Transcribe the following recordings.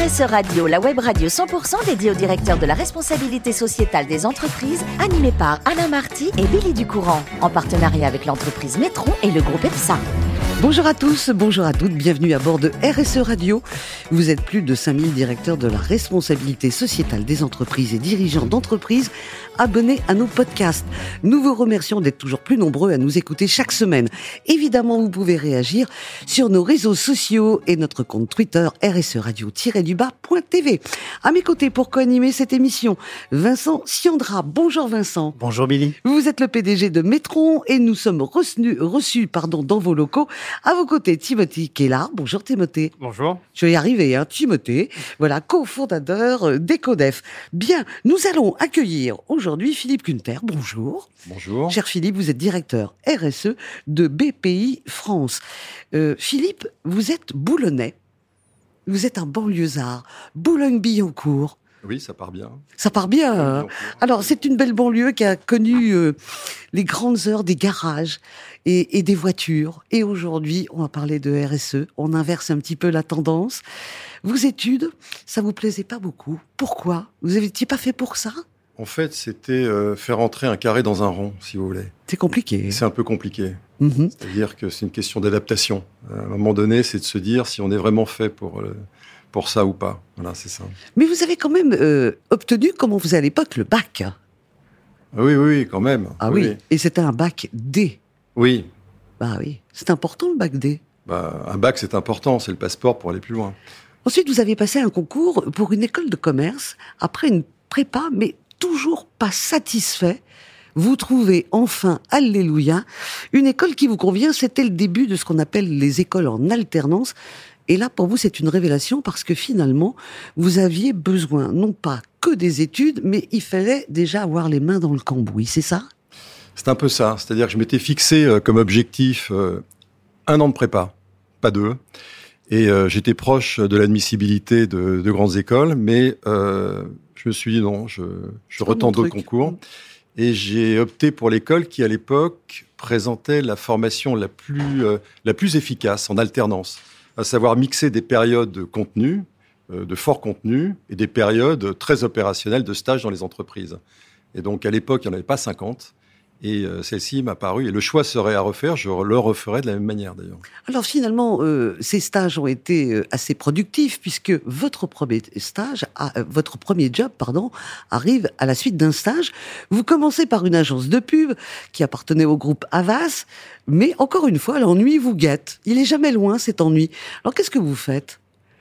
RSE Radio, la web radio 100% dédiée au directeur de la responsabilité sociétale des entreprises, animée par Alain Marty et Billy Ducourant, en partenariat avec l'entreprise Métron et le groupe EPSA. Bonjour à tous, bonjour à toutes, bienvenue à bord de RSE Radio. Vous êtes plus de 5000 directeurs de la responsabilité sociétale des entreprises et dirigeants d'entreprises abonnés à nos podcasts. Nous vous remercions d'être toujours plus nombreux à nous écouter chaque semaine. Évidemment, vous pouvez réagir sur nos réseaux sociaux et notre compte Twitter RSE Radio-du-bas.tv. À mes côtés pour co-animer cette émission, Vincent Siandra. Bonjour Vincent. Bonjour Billy. Vous êtes le PDG de Métron et nous sommes reçus, reçus pardon, dans vos locaux à vos côtés, Timothée qui est là. Bonjour Timothée. Bonjour. Je vais y arriver, hein, Timothée. Voilà, cofondateur euh, d'Ecodef. Bien, nous allons accueillir aujourd'hui Philippe Kunter. Bonjour. Bonjour. Cher Philippe, vous êtes directeur RSE de BPI France. Euh, Philippe, vous êtes boulonnais. Vous êtes un banlieusard. Boulogne-Billancourt. Oui, ça part bien. Ça part bien. Hein Alors, c'est une belle banlieue qui a connu euh, les grandes heures des garages et, et des voitures. Et aujourd'hui, on va parler de RSE. On inverse un petit peu la tendance. Vos études, ça vous plaisait pas beaucoup. Pourquoi? Vous n'étiez pas fait pour ça? En fait, c'était euh, faire entrer un carré dans un rond, si vous voulez. C'est compliqué. C'est un peu compliqué. Mhm. C'est-à-dire que c'est une question d'adaptation. À un moment donné, c'est de se dire si on est vraiment fait pour, euh, pour ça ou pas. Voilà, c'est ça. Mais vous avez quand même euh, obtenu, comme on faisait à l'époque, le bac. Ah Oui, oui, quand même. Ah oui. Et c'était un bac D. Oui. Bah oui. C'est important le bac D. Bah, un bac, c'est important. C'est le passeport pour aller plus loin. Ensuite, vous avez passé un concours pour une école de commerce après une prépa, mais toujours pas satisfait. Vous trouvez enfin, alléluia, une école qui vous convient. C'était le début de ce qu'on appelle les écoles en alternance. Et là, pour vous, c'est une révélation parce que finalement, vous aviez besoin non pas que des études, mais il fallait déjà avoir les mains dans le cambouis, c'est ça? C'est un peu ça. C'est-à-dire que je m'étais fixé euh, comme objectif euh, un an de prépa, pas deux. Et euh, j'étais proche de l'admissibilité de, de, grandes écoles, mais je me suis dit non, je, je retente concours. Et j'ai opté pour l'école qui, à l'époque, présentait la formation la plus, euh, la plus efficace en alternance, à savoir mixer des périodes de contenu, euh, de fort contenu, et des périodes très opérationnelles de stage dans les entreprises. Et donc, à l'époque, il n'y en avait pas 50. Et euh, celle-ci m'a paru, et le choix serait à refaire, je le referais de la même manière d'ailleurs. Alors finalement, euh, ces stages ont été euh, assez productifs puisque votre premier stage, euh, votre premier job, pardon, arrive à la suite d'un stage. Vous commencez par une agence de pub qui appartenait au groupe Avas, mais encore une fois, l'ennui vous guette. Il est jamais loin cet ennui. Alors qu'est-ce que vous faites?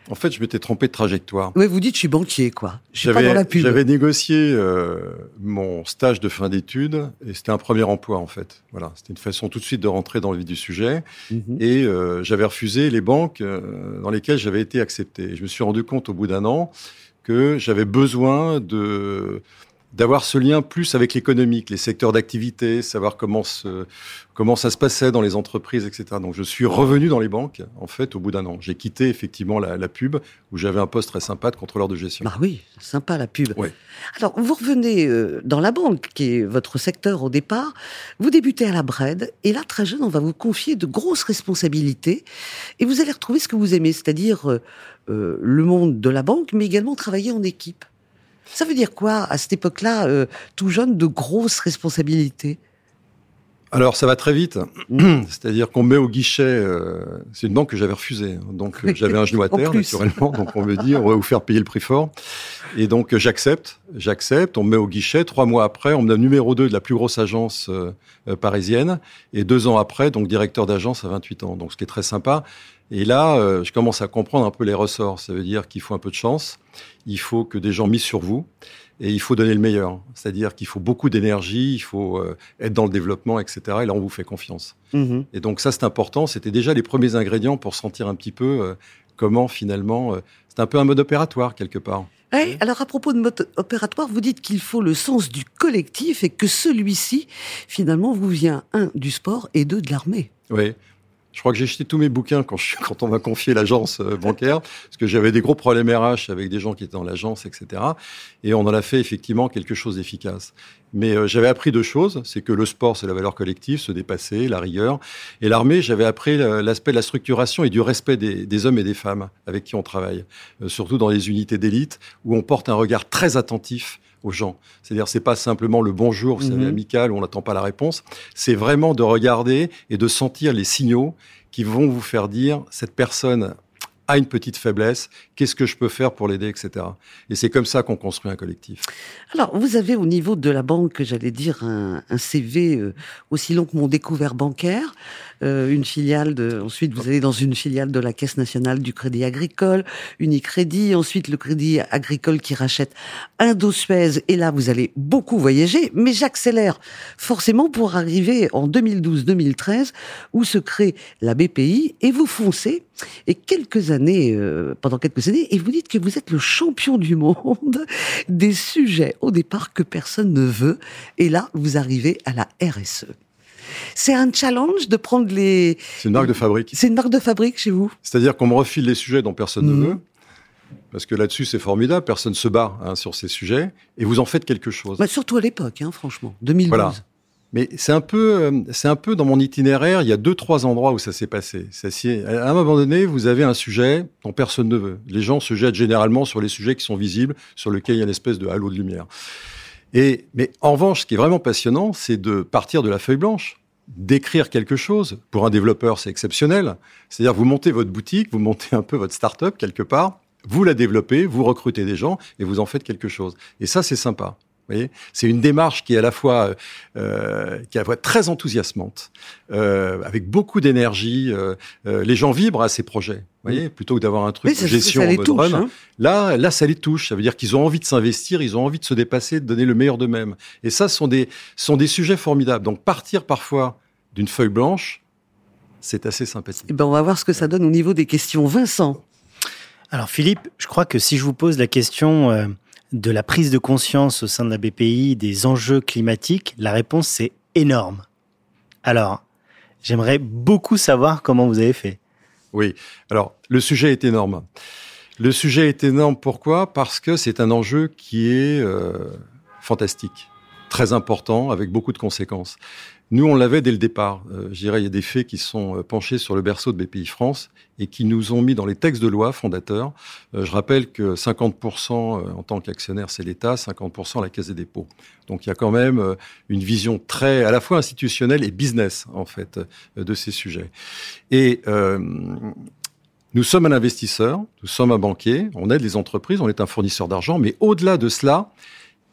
En fait, je m'étais trompé de trajectoire. Oui, vous dites, je suis banquier, quoi. Je suis pas dans la pub. J'avais négocié euh, mon stage de fin d'études et c'était un premier emploi, en fait. Voilà, c'était une façon tout de suite de rentrer dans le vif du sujet. Mm -hmm. Et euh, j'avais refusé les banques euh, dans lesquelles j'avais été accepté. Et je me suis rendu compte au bout d'un an que j'avais besoin de d'avoir ce lien plus avec l'économique, les secteurs d'activité, savoir comment, se, comment ça se passait dans les entreprises, etc. Donc je suis revenu dans les banques, en fait, au bout d'un an. J'ai quitté effectivement la, la pub, où j'avais un poste très sympa de contrôleur de gestion. Ah oui, sympa la pub. Oui. Alors, vous revenez euh, dans la banque, qui est votre secteur au départ, vous débutez à la Bred, et là, très jeune, on va vous confier de grosses responsabilités, et vous allez retrouver ce que vous aimez, c'est-à-dire euh, euh, le monde de la banque, mais également travailler en équipe. Ça veut dire quoi, à cette époque-là, euh, tout jeune, de grosses responsabilités? Alors ça va très vite, mmh. c'est-à-dire qu'on met au guichet, euh, c'est une banque que j'avais refusée, donc euh, j'avais un genou à terre naturellement, donc on me dit on va vous faire payer le prix fort, et donc euh, j'accepte, j'accepte, on me met au guichet, trois mois après on me donne numéro 2 de la plus grosse agence parisienne, et deux ans après donc directeur d'agence à 28 ans, donc ce qui est très sympa, et là euh, je commence à comprendre un peu les ressorts, ça veut dire qu'il faut un peu de chance, il faut que des gens misent sur vous, et il faut donner le meilleur. C'est-à-dire qu'il faut beaucoup d'énergie, il faut euh, être dans le développement, etc. Et là, on vous fait confiance. Mmh. Et donc ça, c'est important. C'était déjà les premiers ingrédients pour sentir un petit peu euh, comment finalement... C'est un peu un mode opératoire, quelque part. Alors à propos de mode opératoire, vous dites qu'il faut le sens du collectif et que celui-ci, finalement, vous vient, un, du sport et deux, de l'armée. Oui. Je crois que j'ai jeté tous mes bouquins quand, on m'a confié l'agence euh, bancaire, parce que j'avais des gros problèmes RH avec des gens qui étaient dans l'agence, etc. Et on en a fait effectivement quelque chose d'efficace. Mais euh, j'avais appris deux choses, c'est que le sport, c'est la valeur collective, se dépasser, la rigueur. Et l'armée, j'avais appris l'aspect de la structuration et du respect des, hommes et des femmes avec qui on travaille, euh, surtout dans les unités d'élite, où on porte un regard très attentif aux gens. C'est-à-dire, c'est pas simplement le bonjour, vous savez, mhm. amical, où on n'attend pas la réponse. C'est vraiment de regarder et de sentir les signaux qui vont vous faire dire cette personne a une petite faiblesse, qu'est-ce que je peux faire pour l'aider, etc. Et c'est comme ça qu'on construit un collectif. Alors, vous avez au niveau de la banque, j'allais dire, un, CV euh, aussi long que mon découvert bancaire, euh, une filiale de, ensuite vous allez dans une filiale de la Caisse nationale du Crédit Agricole, Unicrédit, ensuite le Crédit Agricole qui rachète Indosuez, et là vous allez beaucoup voyager, mais j'accélère forcément pour arriver en 2012-2013 où se crée la BPI et vous foncez et quelques années, euh, pendant quelques années, et vous dites que vous êtes le champion du monde des sujets au départ que personne ne veut. Et là, vous arrivez à la RSE. C'est un challenge de prendre les. C'est une marque de fabrique. C'est une marque de fabrique chez vous. C'est-à-dire qu'on me refile les sujets dont personne ne mhm. veut. Parce que là-dessus, c'est formidable, personne se bat hein, sur ces sujets, et vous en faites quelque chose. Bah, surtout à l'époque, hein, franchement, 2012. Voilà. Mais c'est un peu, euh, c'est un peu dans mon itinéraire. Il y a deux, trois endroits où ça s'est passé. à un moment donné, vous avez un sujet dont personne ne veut. Les gens se jettent généralement sur les sujets qui sont visibles, sur lesquels il y a une espèce de halo de lumière. Et, mais en revanche, ce qui est vraiment passionnant, c'est de partir de la feuille blanche, d'écrire quelque chose. Pour un développeur, c'est exceptionnel. C'est-à-dire, vous montez votre boutique, vous montez un peu votre start-up quelque part, vous la développez, vous recrutez des gens et vous en faites quelque chose. Et ça, c'est sympa c'est une démarche qui est à la fois, euh, qui est à la fois très enthousiasmante, euh, avec beaucoup d'énergie. Euh, euh, les gens vibrent à ces projets. Vous voyez, plutôt que d'avoir un truc de gestion en mode run, hein. là, là, ça les touche. Ça veut dire qu'ils ont envie de s'investir, ils ont envie de se dépasser, de donner le meilleur d'eux-mêmes. Et ça, ce sont des, sont des sujets formidables. Donc, partir parfois d'une feuille blanche, c'est assez sympathique. Et eh ben, on va voir ce que ça donne au niveau des questions. Vincent. Alors, Philippe, je crois que si je vous pose la question euh, de la prise de conscience au sein de la BPI des enjeux climatiques, la réponse c'est énorme. Alors, j'aimerais beaucoup savoir comment vous avez fait. Oui, alors le sujet est énorme. Le sujet est énorme pourquoi? Parce que c'est un enjeu qui est euh, fantastique, très important, avec beaucoup de conséquences. Nous, on l'avait dès le départ. Euh, je dirais, il y a des faits qui sont euh, penchés sur le berceau de BPI France et qui nous ont mis dans les textes de loi fondateurs. Euh, je rappelle que 50% en tant qu'actionnaire, c'est l'État, 50% la Caisse des dépôts. Donc il y a quand même une vision très, à la fois institutionnelle et business, en fait, de ces sujets. Et nous sommes un investisseur, nous sommes un banquier, on aide les entreprises, on est un fournisseur d'argent, mais au-delà de cela,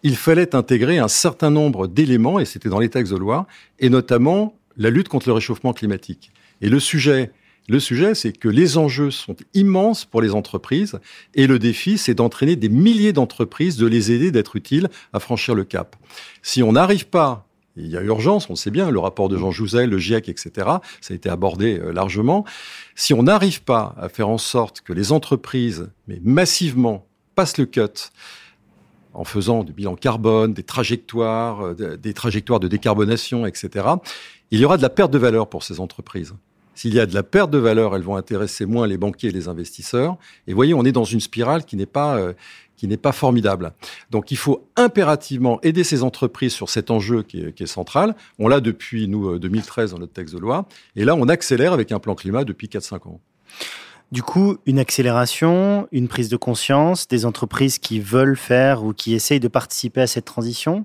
il fallait intégrer un certain nombre d'éléments, et c'était dans les textes de loi, et notamment la lutte contre le réchauffement climatique. Et le sujet, le sujet, c'est que les enjeux sont immenses pour les entreprises, et le défi, c'est d'entraîner des milliers d'entreprises, de les aider, d'être utiles à franchir le cap. Si on n'arrive pas il y a urgence, on le sait bien, le rapport de Jean Jouzel, le GIEC, etc., ça a été abordé euh, largement. Si on n'arrive pas à faire en sorte que les entreprises, mais massivement, passent le cut en faisant du bilan carbone, des trajectoires, euh, des trajectoires de décarbonation, etc., il y aura de la perte de valeur pour ces entreprises. S'il y a de la perte de valeur, elles vont intéresser moins les banquiers et les investisseurs. Et voyez, on est dans une spirale qui n'est pas euh, qui n'est pas formidable. Donc, il faut impérativement aider ces entreprises sur cet enjeu qui est, qui est central. On l'a depuis nous 2013 euh, dans notre texte de loi, et là, on accélère avec un plan climat depuis 4-5 ans. Du coup, une accélération, une prise de conscience des entreprises qui veulent faire ou qui essayent de participer à cette transition.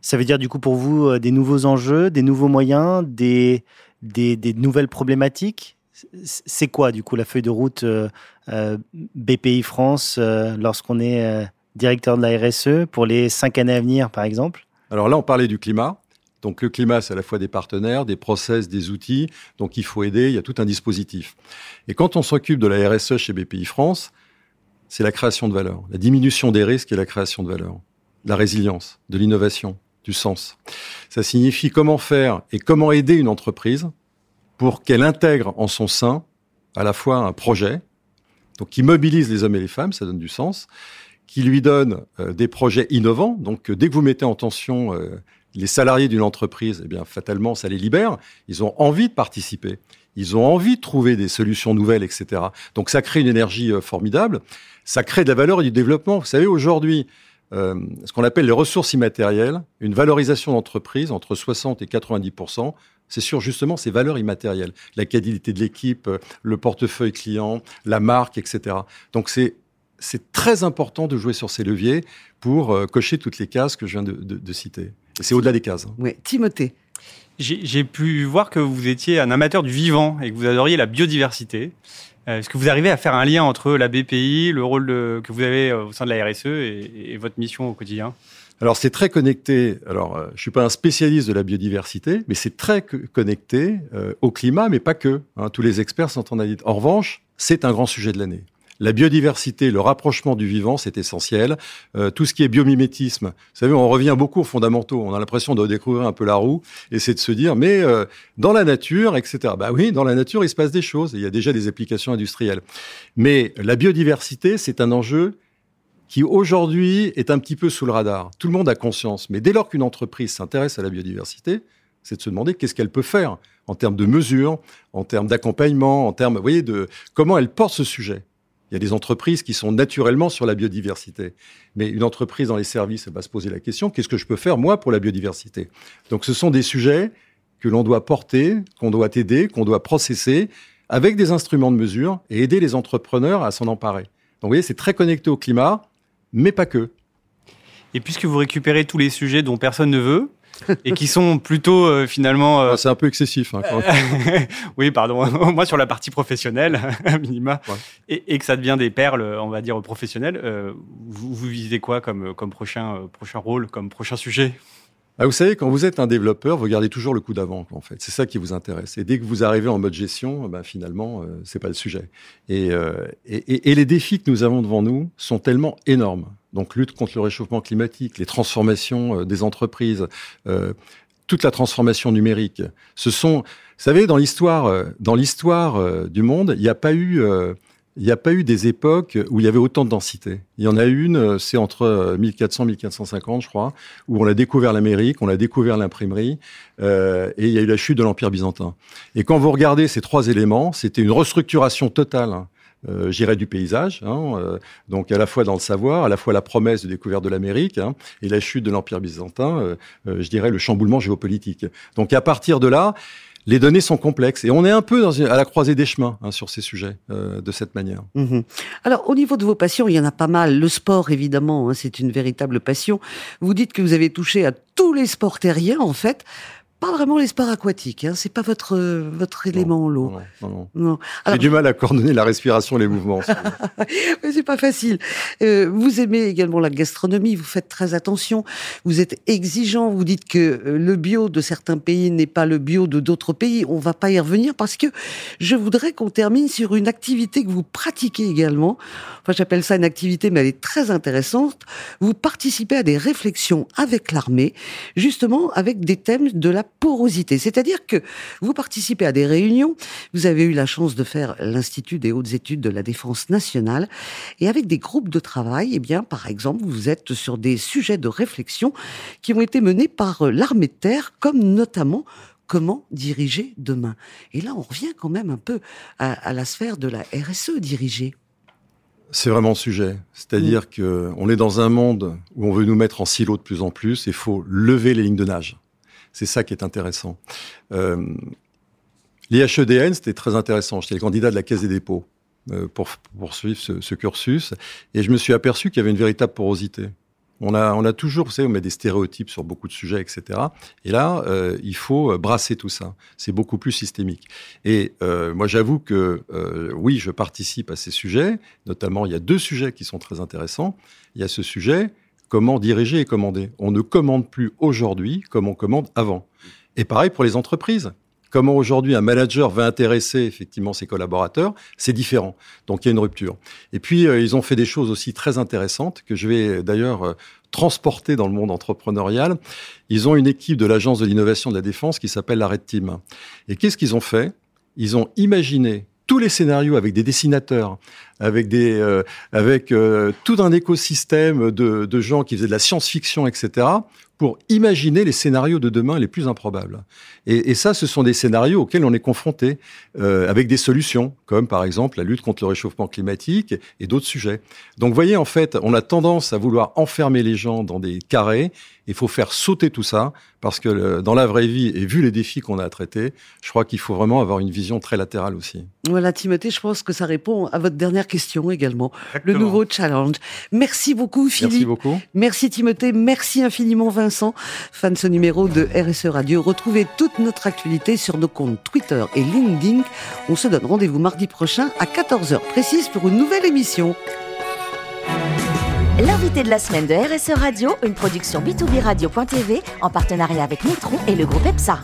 Ça veut dire du coup pour vous euh, des nouveaux enjeux, des nouveaux moyens, des, des, nouvelles problématiques? C'est quoi du coup la feuille de route euh, euh, BPI France lorsqu'on est directeur de la RSE pour les cinq années à venir par exemple? Alors là, on parlait du climat. Donc le climat, c'est à la fois des partenaires, des process, des outils. Donc il faut aider, il y a tout un dispositif. Et quand on s'occupe de la RSE chez BPI France, c'est la création de valeur, la diminution des risques et la création de valeur, la résilience, de l'innovation, du sens. Ça signifie comment faire et comment aider une entreprise pour qu'elle intègre en son sein à la fois un projet, donc qui mobilise les hommes et les femmes, ça donne du sens, qui lui donne euh, des projets innovants. Donc dès que vous mettez en tension euh, les salariés d'une entreprise, eh bien, fatalement, ça les libère. Ils ont envie de participer. ils ont envie de trouver des solutions nouvelles, etc. Donc ça crée une énergie euh, formidable, ça crée de la valeur et du développement. Vous savez, aujourd'hui, euh, ce qu'on appelle les ressources immatérielles, une valorisation d'entreprise entre 60 et 90% c'est sur justement ces valeurs immatérielles, la qualité de l'équipe, euh, le portefeuille client, la marque, etc. Donc c'est c'est très important de jouer sur ces leviers pour cocher toutes les cases que je viens de, citer. Et c'est au-delà des cases. Oui, Timothée. J'ai pu voir que vous étiez un amateur du vivant et que vous adoriez la biodiversité. Euh, est-ce que vous arrivez à faire un lien entre la BPI, le rôle que vous avez euh, au sein de la RSE et, votre mission au quotidien? Alors c'est très connecté. Alors je suis pas un spécialiste de la biodiversité, mais c'est très connecté au climat, mais pas que. Hein. tous les experts sont en avis. En revanche, c'est un grand sujet de l'année. La biodiversité, le rapprochement du vivant, c'est essentiel. Euh, tout ce qui est biomimétisme, vous savez, on revient beaucoup aux fondamentaux. On a l'impression de découvrir un peu la roue et c'est de se dire, mais euh, dans la nature, etc. Bah oui, dans la nature, il se passe des choses. il y a déjà des applications industrielles. Mais la biodiversité, c'est un enjeu qui aujourd'hui est un petit peu sous le radar. Tout le monde a conscience. Mais dès lors qu'une entreprise s'intéresse à la biodiversité, c'est de se demander qu'est-ce qu'elle peut faire en termes de mesures, en termes d'accompagnement, en termes, vous voyez, de comment elle porte ce sujet. Il y a des entreprises qui sont naturellement sur la biodiversité. Mais une entreprise dans les services, va se poser la question, qu'est-ce que je peux faire, moi, pour la biodiversité? Donc ce sont des sujets que l'on doit porter, qu'on doit aider, qu'on doit processer avec des instruments de mesure et aider les entrepreneurs à s'en emparer. Donc vous voyez, c'est très connecté au climat, mais pas que. Et puisque vous récupérez tous les sujets dont personne ne veut, et qui sont plutôt euh, finalement. Euh, ah, c'est un peu excessif. Hein, oui, pardon. Moi, sur la partie professionnelle, minima, et, que ça devient des perles, on va dire professionnelles. Euh, vous, vous, visez quoi comme comme prochain prochain rôle, comme prochain sujet? Ah, vous savez, quand vous êtes un développeur, vous gardez toujours le coup d'avant, en fait. C'est ça qui vous intéresse. Et dès que vous arrivez en mode gestion, ben, finalement, c'est pas le sujet. Et, et, et, les défis que nous avons devant nous sont tellement énormes donc lutte contre le réchauffement climatique, les transformations euh, des entreprises, euh, toute la transformation numérique. Ce sont, vous savez, dans l'histoire, euh, dans l'histoire du monde, il n'y a pas eu, il n'y a pas eu des époques où il y avait autant de densité. Il y en a une, c'est entre 1400 1450, je crois, où on a découvert l'Amérique, on a découvert l'imprimerie, et il y a eu la chute de l'Empire byzantin. Et quand vous regardez ces trois éléments, c'était une restructuration totale hein, euh, j'irais du paysage, hein, euh, donc à la fois dans le savoir, à la fois la promesse de découverte de l'Amérique hein, et la chute de l'Empire byzantin, euh, euh, je dirais le chamboulement géopolitique. Donc à partir de là, les données sont complexes et on est un peu dans à la croisée des chemins hein, sur ces sujets euh, de cette manière. Mhm. Alors au niveau de vos passions, il y en a pas mal. Le sport, évidemment, hein, c'est une véritable passion. Vous dites que vous avez touché à tous les sports terriens, en fait pas vraiment les sports aquatiques. Hein. C'est pas votre votre élément l'eau. Non, non, non. J'ai du mal à coordonner la respiration et les mouvements. c'est pas facile. Euh, vous aimez également la gastronomie. Vous faites très attention. Vous êtes exigeant. Vous dites que euh, le bio de certains pays n'est pas le bio de d'autres pays. On va pas y revenir parce que je voudrais qu'on termine sur une activité que vous pratiquez également. Enfin, j'appelle ça une activité, mais elle est très intéressante. Vous participez à des réflexions avec l'armée, justement avec des thèmes de la porosité. C'est-à-dire que vous participez à des réunions, vous avez eu la chance de faire l'Institut des hautes études de la défense nationale, et avec des groupes de travail, eh bien, par exemple, vous êtes sur des sujets de réflexion qui ont été menés par l'armée de terre, comme notamment comment diriger demain. Et là, on revient quand même un peu à, la sphère de la RSE dirigée. C'est vraiment le sujet. C'est-à-dire qu'on que on est dans un monde où on veut nous mettre en silo de plus en plus. Il faut lever les lignes de nage. C'est ça qui est intéressant. Euh, L'IHEDN, c'était très intéressant. J'étais le candidat de la Caisse des dépôts euh, pour poursuivre ce, cursus. Et je me suis aperçu qu'il y avait une véritable porosité. On a, on a toujours, vous savez, on met des stéréotypes sur beaucoup de sujets, etc. Et là, euh, il faut brasser tout ça. C'est beaucoup plus systémique. Et euh, moi, j'avoue que euh, oui, je participe à ces sujets. Notamment, il y a deux sujets qui sont très intéressants. Il y a ce sujet comment diriger et commander. On ne commande plus aujourd'hui comme on commande avant. Et pareil pour les entreprises. Comment aujourd'hui un manager va intéresser effectivement ses collaborateurs, c'est différent. Donc il y a une rupture. Et puis euh, ils ont fait des choses aussi très intéressantes que je vais d'ailleurs euh, transporter dans le monde entrepreneurial. Ils ont une équipe de l'agence de l'innovation de la défense qui s'appelle la Red Team. Et qu'est-ce qu'ils ont fait? Ils ont imaginé tous les scénarios avec des dessinateurs, avec des, euh, avec euh, tout un écosystème de, de gens qui faisaient de la science-fiction, etc pour imaginer les scénarios de demain les plus improbables. Et, ça, ce sont des scénarios auxquels on est confronté euh, avec des solutions, comme par exemple la lutte contre le réchauffement climatique et, d'autres sujets. Donc, vous voyez, en fait, on a tendance à vouloir enfermer les gens dans des carrés. Il faut faire sauter tout ça parce que dans la vraie vie et vu les défis qu'on a à traiter, je crois qu'il faut vraiment avoir une vision très latérale aussi. Voilà, Timothée, je pense que ça répond à votre dernière question également. Le nouveau challenge. Merci beaucoup, Philippe. Merci beaucoup. Merci, Timothée. Merci infiniment, Vincent. Fan de ce numéro de RSE Radio. Retrouvez toute notre actualité sur nos comptes Twitter et LinkedIn. On se donne rendez-vous mardi prochain à 14h précise pour une nouvelle émission. L'invité de la semaine de RSE Radio, une production B2B Radio.tv en partenariat avec Nitron et le groupe EPSA.